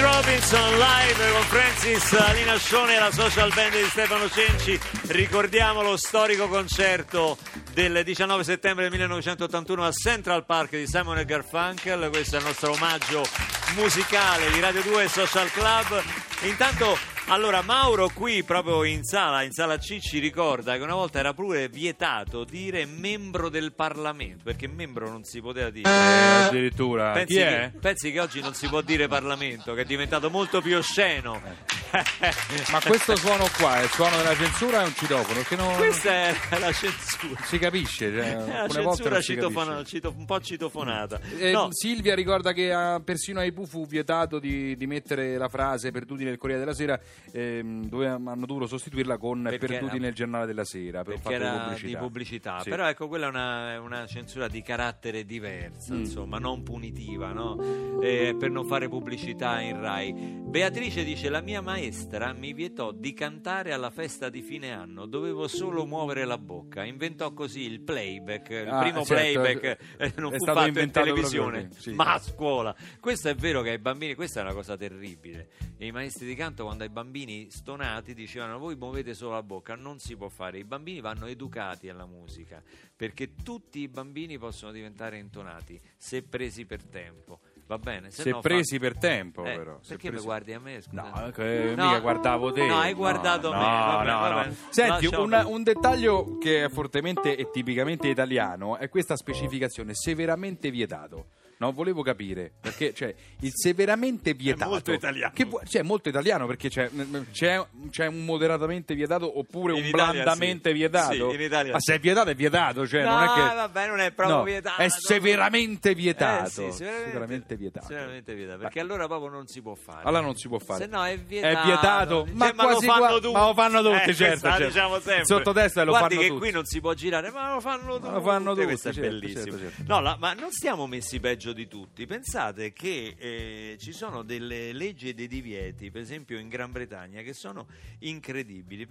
Robinson live con Francis Alina Scione e la social band di Stefano Cenci. Ricordiamo lo storico concerto del 19 settembre del 1981 al Central Park di Simon e Garfunkel. Questo è il nostro omaggio musicale di Radio 2 Social Club. Intanto, allora, Mauro qui proprio in sala, in sala C, ci ricorda che una volta era pure vietato dire membro del Parlamento, perché membro non si poteva dire. Eh, addirittura. Pensi Chi è? che, pensi che oggi non si può dire Parlamento, che è diventato molto più osceno. Ma questo suono qua è il suono della censura è un citofono? Non Questa è la censura. si capisce. Cioè, la censura citofona- cito- un po' citofonata. Eh, No, Silvia ricorda che ah, persino ai Pooh fu vietato di, di mettere la frase perduti nel Corriere della Sera, ehm, dove hanno dovuto sostituirla con Perché perduti era- nel giornale della sera per perché era di pubblicità. di pubblicità, Sì. però ecco quella è una, una censura di carattere diversa, Mm. insomma, non punitiva, no? Eh, per non fare pubblicità in Rai. Beatrice dice: La mia maestra mi vietò di cantare alla festa di fine anno, dovevo solo muovere la bocca. Inventò così il playback, il Ah, primo certo, playback eh, non è fu fatto in televisione, sì. ma a scuola. Questo è vero che ai bambini, questa è una cosa terribile. I maestri di canto, quando ai bambini stonati dicevano: Voi muovete solo la bocca, non si può fare. I bambini vanno educati alla musica perché tutti i bambini possono diventare intonati se presi per tempo. Va bene? Se no presi fa- per tempo, Eh, però. se perché mi presi- guardi a me? Scusa? No, che No. mica guardavo te. No, hai guardato no, me. Vabbè, no, no. vabbè. Senti, Lasciamo un, perdere. un dettaglio che è fortemente e tipicamente italiano è questa specificazione severamente vietato. No, volevo capire perché cioè, il severamente vietato molto italiano. Che cioè, è molto italiano perché c'è, c'è, c'è un moderatamente vietato oppure In un Italia blandamente sì. vietato. Sì, in Italia Ma sì. se è vietato è vietato, cioè no, non è che vabbè, non è proprio No, vietato. è severamente vietato. Eh, sì, severamente, Severamente vietato. severamente vietato, Perché allora proprio non si può fare. Allora non si può fare. Se no è vietato. È vietato, Cioè, ma, lo quasi fanno qua- tutti. ma lo fanno tutti, Eh, certo, certo. diciamo sempre. Il sottotesto lo Guardi fanno che tutti. qui non si può girare, ma lo fanno tutti. lo fanno tutti, Questo è certo, bellissimo. certo, certo. No, la- ma non stiamo messi peggio di tutti. Pensate che eh, ci sono delle leggi e dei divieti, per esempio in Gran Bretagna, che sono incredibili.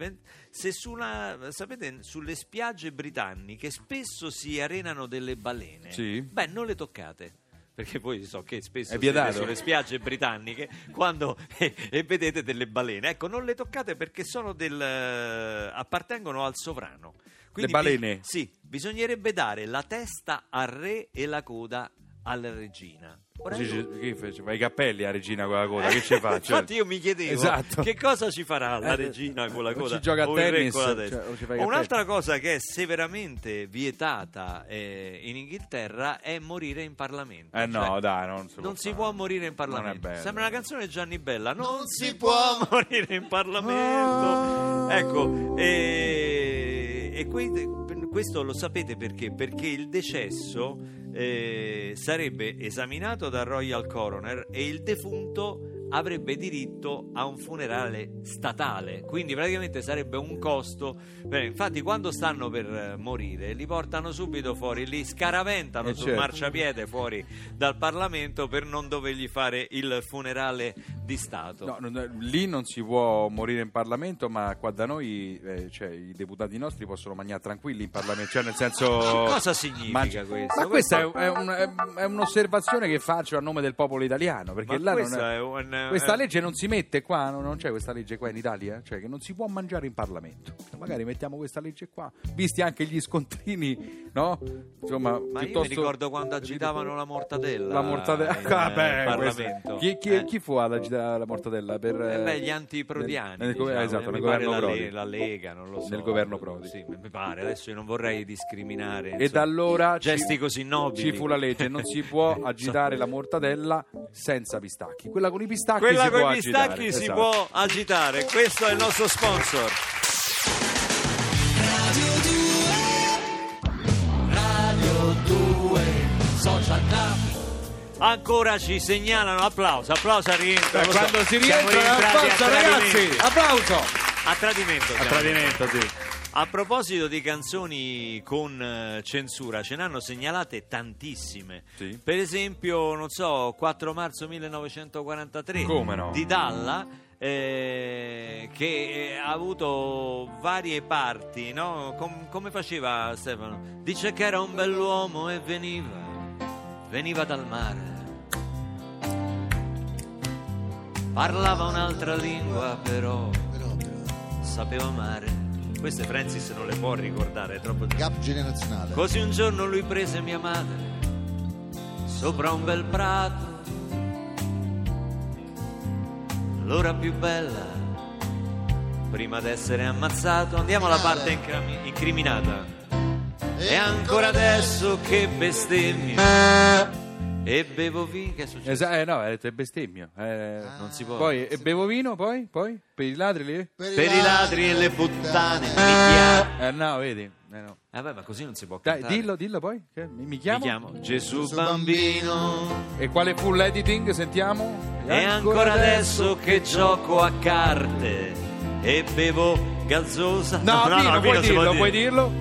Se sulla, sapete, sulle spiagge britanniche spesso si arenano delle balene. Sì. Beh, non le toccate. Perché voi so che spesso siete sulle spiagge britanniche quando e, e vedete delle balene. Ecco, non le toccate perché sono del, eh, appartengono al sovrano. Quindi Le balene? bi- sì, bisognerebbe dare la testa al re e la coda alla regina. Ora Così io- che face- fa i cappelli a Regina con la coda, che ci fa? Cioè, Infatti io mi chiedevo Esatto. che cosa ci farà la Eh, regina con la o coda ci gioca a o tennis, con la testa. cioè, o Un'altra cosa che è severamente vietata eh, in Inghilterra è morire in Parlamento. Eh no, Cioè, dai, non si può non si può morire in Non è Parlamento. bello. Sembra una canzone di Gianni Bella. Non, si può morire in Parlamento. Ecco, e, e que- questo lo sapete perché? Perché il decesso eh, sarebbe esaminato dal Royal Coroner e il defunto avrebbe diritto a un funerale statale, quindi praticamente sarebbe un costo. Bene, infatti, quando stanno per eh, morire, li portano subito fuori, li scaraventano Eh, sul certo. marciapiede fuori dal Parlamento per non dovergli fare il funerale di Stato. No, non- lì non si può morire in Parlamento, ma qua da noi eh, cioè, i deputati nostri possono mangiare tranquilli in Parlamento. Cioè, nel senso. Cosa significa mangia- questo? Ma questa è, è un- è- un'osservazione che faccio a nome del popolo italiano. Perché là non questa un- Questa eh, legge non si mette qua, no? non c'è questa legge qua in Italia, cioè che non si può mangiare in Parlamento. Magari mettiamo questa legge qua, visti anche gli scontrini, no? Insomma, Ma io mi piuttosto- ricordo quando agitavano la mortadella. la mortadella. in, Ah, eh, beh, Parlamento. questo- Chi, chi- Eh. chi fu ad agitare la mortadella? Per, Eh eh, beh, gli antiprodiani. nel- nel diciamo. esatto, nel governo la, Prodi. Le- la Lega, non lo so. Nel governo Prodi. Sì, mi pare. Adesso io non vorrei discriminare. E insomma, da allora gesti ci- così nobili. Ci fu la legge, non si può agitare la mortadella senza pistacchi. Quella con i pistacchi Quella si con può i pistacchi si esatto. può agitare. Questo è il nostro sponsor. Ancora ci segnalano applauso, applauso al rientro. Eh, lo so, quando si rientra, applauso ragazzi, applauso. A tradimento. A tradimento, sì. A proposito di canzoni con eh, censura, ce ne hanno segnalate tantissime. Sì. Per esempio, non so, 4 marzo 1943 Come no? di Dalla. eh, che eh, ha avuto varie parti, no? Com- come faceva Stefano? Dice che era un bell'uomo e veniva, veniva dal mare. Parlava un'altra lingua, però sapeva amare. Queste Francis non le può ricordare, è troppo Gap generazionale. Così un giorno lui prese mia madre sopra un bel prato, l'ora più bella, prima d'essere ammazzato. Andiamo alla parte incriminata. E ancora adesso che bestemmio e bevo vino. Che è successo? Esa- eh, no, è bestemmio. Eh, Non si può. Poi e bevo vino, poi? Poi? Per i ladri lì? per i ladri e le puttane, mi chiamo. Eh no, vedi. Eh, no. Eh beh, ma così non si può Dai, cantare. dillo, dillo poi. Che- mi, mi Mi chiamo? chiamo Gesù bambino. E quale fu l'editing? Sentiamo. E ancora adesso che gioco a carte e bevo gazzosa. No, no, dillo, no, puoi non si può dirlo, dire. puoi dirlo.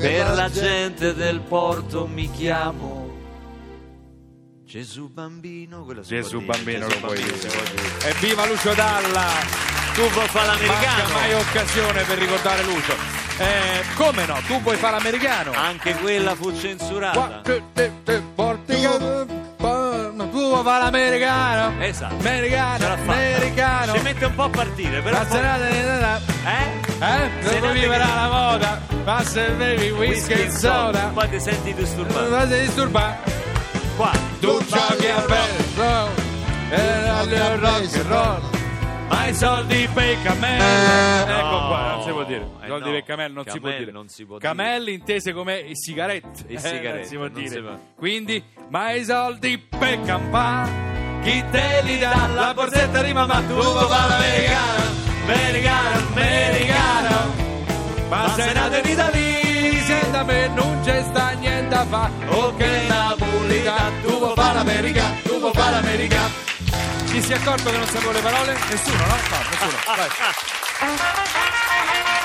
Per la gente del porto mi chiamo Gesù bambino. quello si Gesù può bambino Gesù lo puoi dire. dire. Evviva Lucio Dalla! Tu vuoi fare l'americano? mai occasione per ricordare Lucio. Eh, come no? Tu vuoi fare l'americano? Anche quella fu censurata. Qua- te- te- te- porti che- vuoi fare l'americano? Esatto. Americano, americano. Si mette un po' a partire, però. La serata di Natale, Eh? Eh? Dove Serate viverà che- la moda? Passa e bevi whisky e soda. Poi ti senti disturbato. Non ti disturbare. Qua. Tu giochi a bello e radio rock and roll. Ma i soldi i cammelli Ecco qua, non si può dire. Eh no, per i cammelli non si può dire. non si può Cammelli intese come sigarette I Eh, sigarette, non si può non dire. si può. Quindi, ma i soldi per campare Chi te li dà? La borsetta di mamma Tu vuoi fare l'americano Americano, americano ma se nate in Italia, se da me non c'è sta niente a fa. Oh che napolità, tu vuoi fare l'America, tu vuoi fare l'America. Ci si è accorto che non sapevo le parole? Nessuno, no? No, nessuno, vai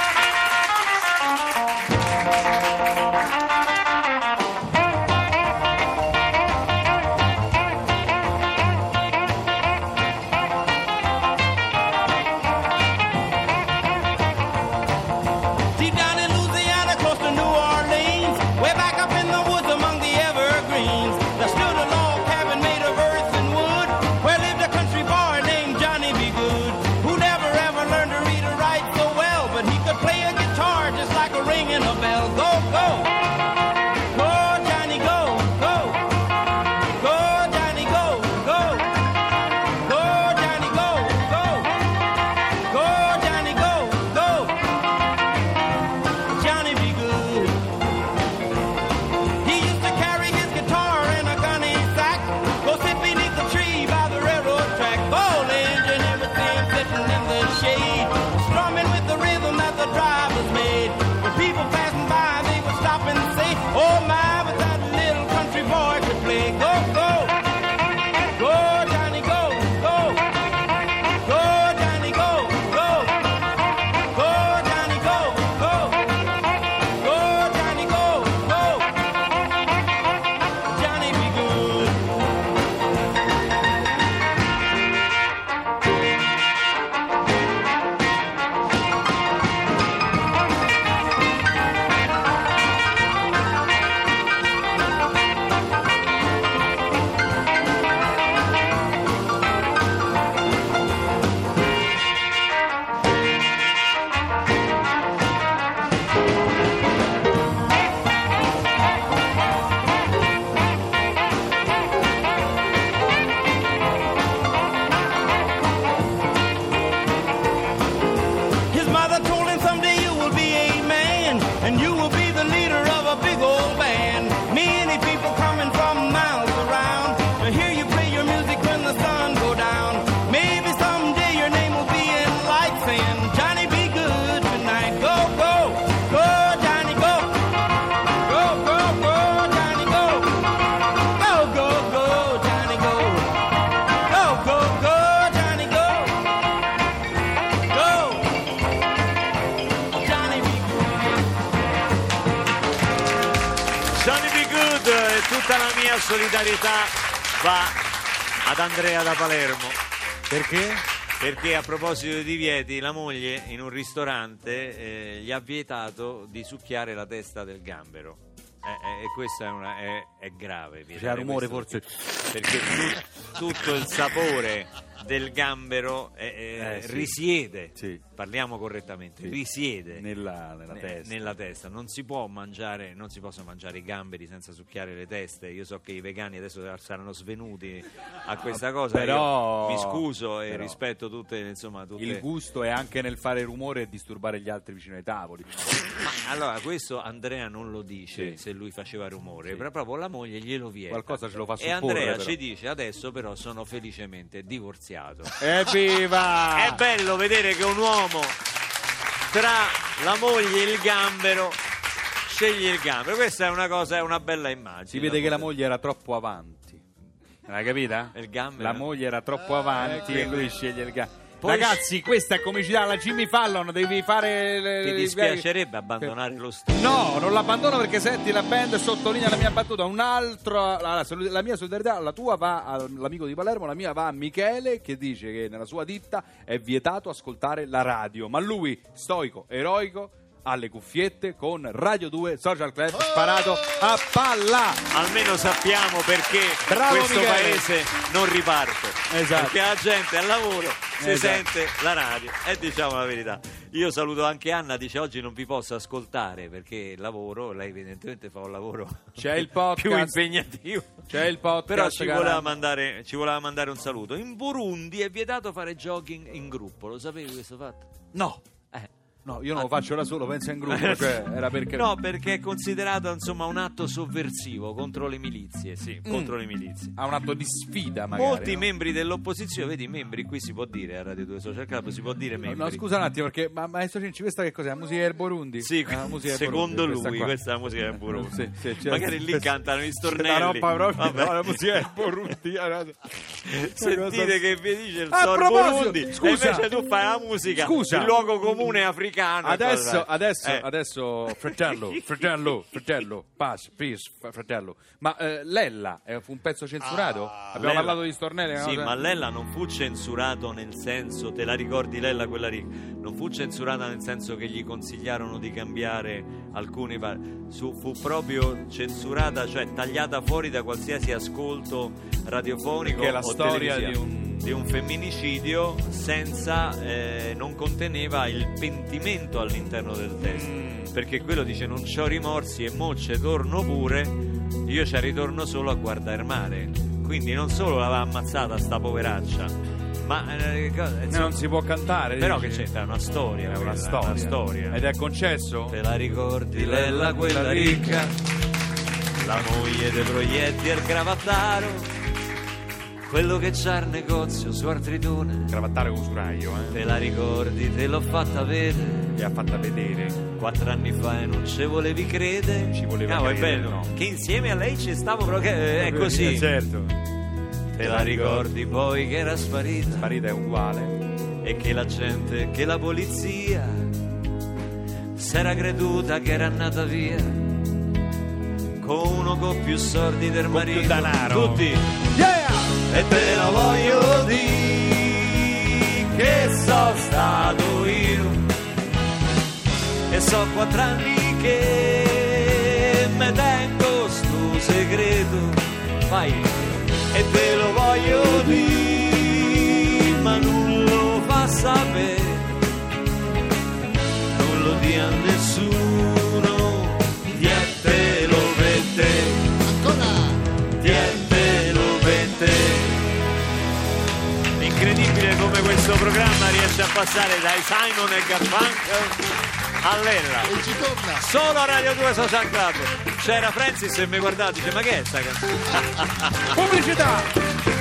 tutta la mia solidarietà va ad Andrea da Palermo. Perché? Perché a proposito di divieti, la moglie in un ristorante eh, gli ha vietato di succhiare la testa del gambero. Eh, eh, e questo è, una- è- è grave. C'è rumore forse. perché tu- tutto il sapore del gambero eh, eh, Eh, sì. risiede, Sì. Parliamo correttamente, Sì. risiede Nella, nella ne- testa. nella testa. Non si può mangiare, non si possono mangiare i gamberi senza succhiare le teste. Io so che i vegani adesso saranno svenuti a questa cosa. Però- Io mi scuso e però- rispetto tutte, insomma, tutte... Il gusto è anche nel fare rumore e disturbare gli altri vicino ai tavoli. Ma allora, questo Andrea non lo dice Sì. se lui faceva rumore, Sì. però proprio la moglie glielo vieta. Qualcosa ce lo fa E supporre, Andrea però. ci dice adesso però sono felicemente divorziato. Evviva! È bello vedere che un uomo tra la moglie e il gambero sceglie il gambero. Questa è una cosa, è una bella immagine. Si vede che la moglie era troppo avanti. Hai capita? Il gambero? La moglie era troppo avanti e lui sceglie il gambero. Poi- Ragazzi, questa è comicità alla Jimmy Fallon, devi fare... le- Ti le- dispiacerebbe abbandonare lo studio? No, non l'abbandono perché senti la band sottolinea la mia battuta. Un altro, la, la- la mia solidarietà, la tua va all'amico di Palermo, la mia va a Michele che dice che nella sua ditta è vietato ascoltare la radio, ma lui, stoico, eroico, ha le cuffiette con Radio 2 Social Club sparato a palla. Almeno sappiamo perché Bravo, questo Michele. paese non riparte. Esatto. Perché la gente al lavoro si Esatto. sente la radio e diciamo la verità. Io saluto anche Anna, dice oggi non vi posso ascoltare perché lavoro, lei evidentemente fa un lavoro C'è il podcast. più impegnativo. C'è il podcast. Però ci voleva, mandare, ci voleva mandare un saluto. In Burundi è vietato fare jogging in gruppo, lo sapevi questo fatto? No. No, io non lo faccio da solo, pensa in gruppo, cioè era perché No, perché è considerato insomma un atto sovversivo contro le milizie, sì, contro le milizie. ha un atto di sfida magari. Molti no? membri dell'opposizione, vedi, membri qui si può dire a Radio 2 Social Club, si può dire membri. No, scusa un attimo, perché ma maestro Cinci, questa che cos'è? La musica del Burundi? Sì, Ah, musica secondo Burundi, lui, qua. questa è la musica del Burundi. Sì, sì, c'è- Magari lì cantano i stornelli. La roba proprio, Vabbè. no, la musica del Burundi. eh, no. Sentite che vi dice il A Burundi scusa. e invece tu fai la musica Scusa. il luogo comune africano Adesso, Cosa- adesso, Eh. adesso, fratello, fratello, fratello, pass, please, f- fratello. Ma eh, Lella eh, fu un pezzo censurato? Abbiamo Lella- parlato di stornelli? Sì, cosa- ma Lella non fu censurato nel senso, te la ricordi Lella quella lì? Non fu censurata nel senso che gli consigliarono di cambiare alcuni pa- su, fu proprio censurata, cioè tagliata fuori da qualsiasi ascolto radiofonico Perché la o storia televisivo. di un- di un femminicidio senza eh, non conteneva il pentimento all'interno del testo Mm. perché quello dice non c'ho rimorsi e mo ce torno pure io ci ritorno solo a guardare mare quindi non solo l'aveva ammazzata sta poveraccia ma eh, co- Eh, insomma, non si può cantare. però che dici? c'entra è una storia È una quella, storia. una storia. Ed è concesso? te la ricordi Lella quella ricca la moglie dei proietti e il cravattaro quello che c'ha il negozio su Artritone Cravattare con usuraio, eh. te la ricordi te l'ho fatta vedere Li ha fatta vedere. Quattro anni fa e non ci volevi credere. Ci voleva Cavolo, è credere, bello. no. Che insieme a lei ci stavo proprio. che- È così. Eh, certo. Te la ricordi poi che era sparita. Marita è uguale. E che la gente, che la polizia s'era creduta che era andata via. Con uno con più soldi del marito. più denaro. Tutti. Yeah! E te lo voglio dire che sono stato io. E so quattro anni che me tengo sto segreto vai. E te lo voglio dire ma non lo fa sapere questo programma riesce a passare dai Simon e Garfunkel a Lella E ci torna. solo a Radio 2 Social Club c'era Francis e mi guardava dice ma che è sta canzone Pubblicità!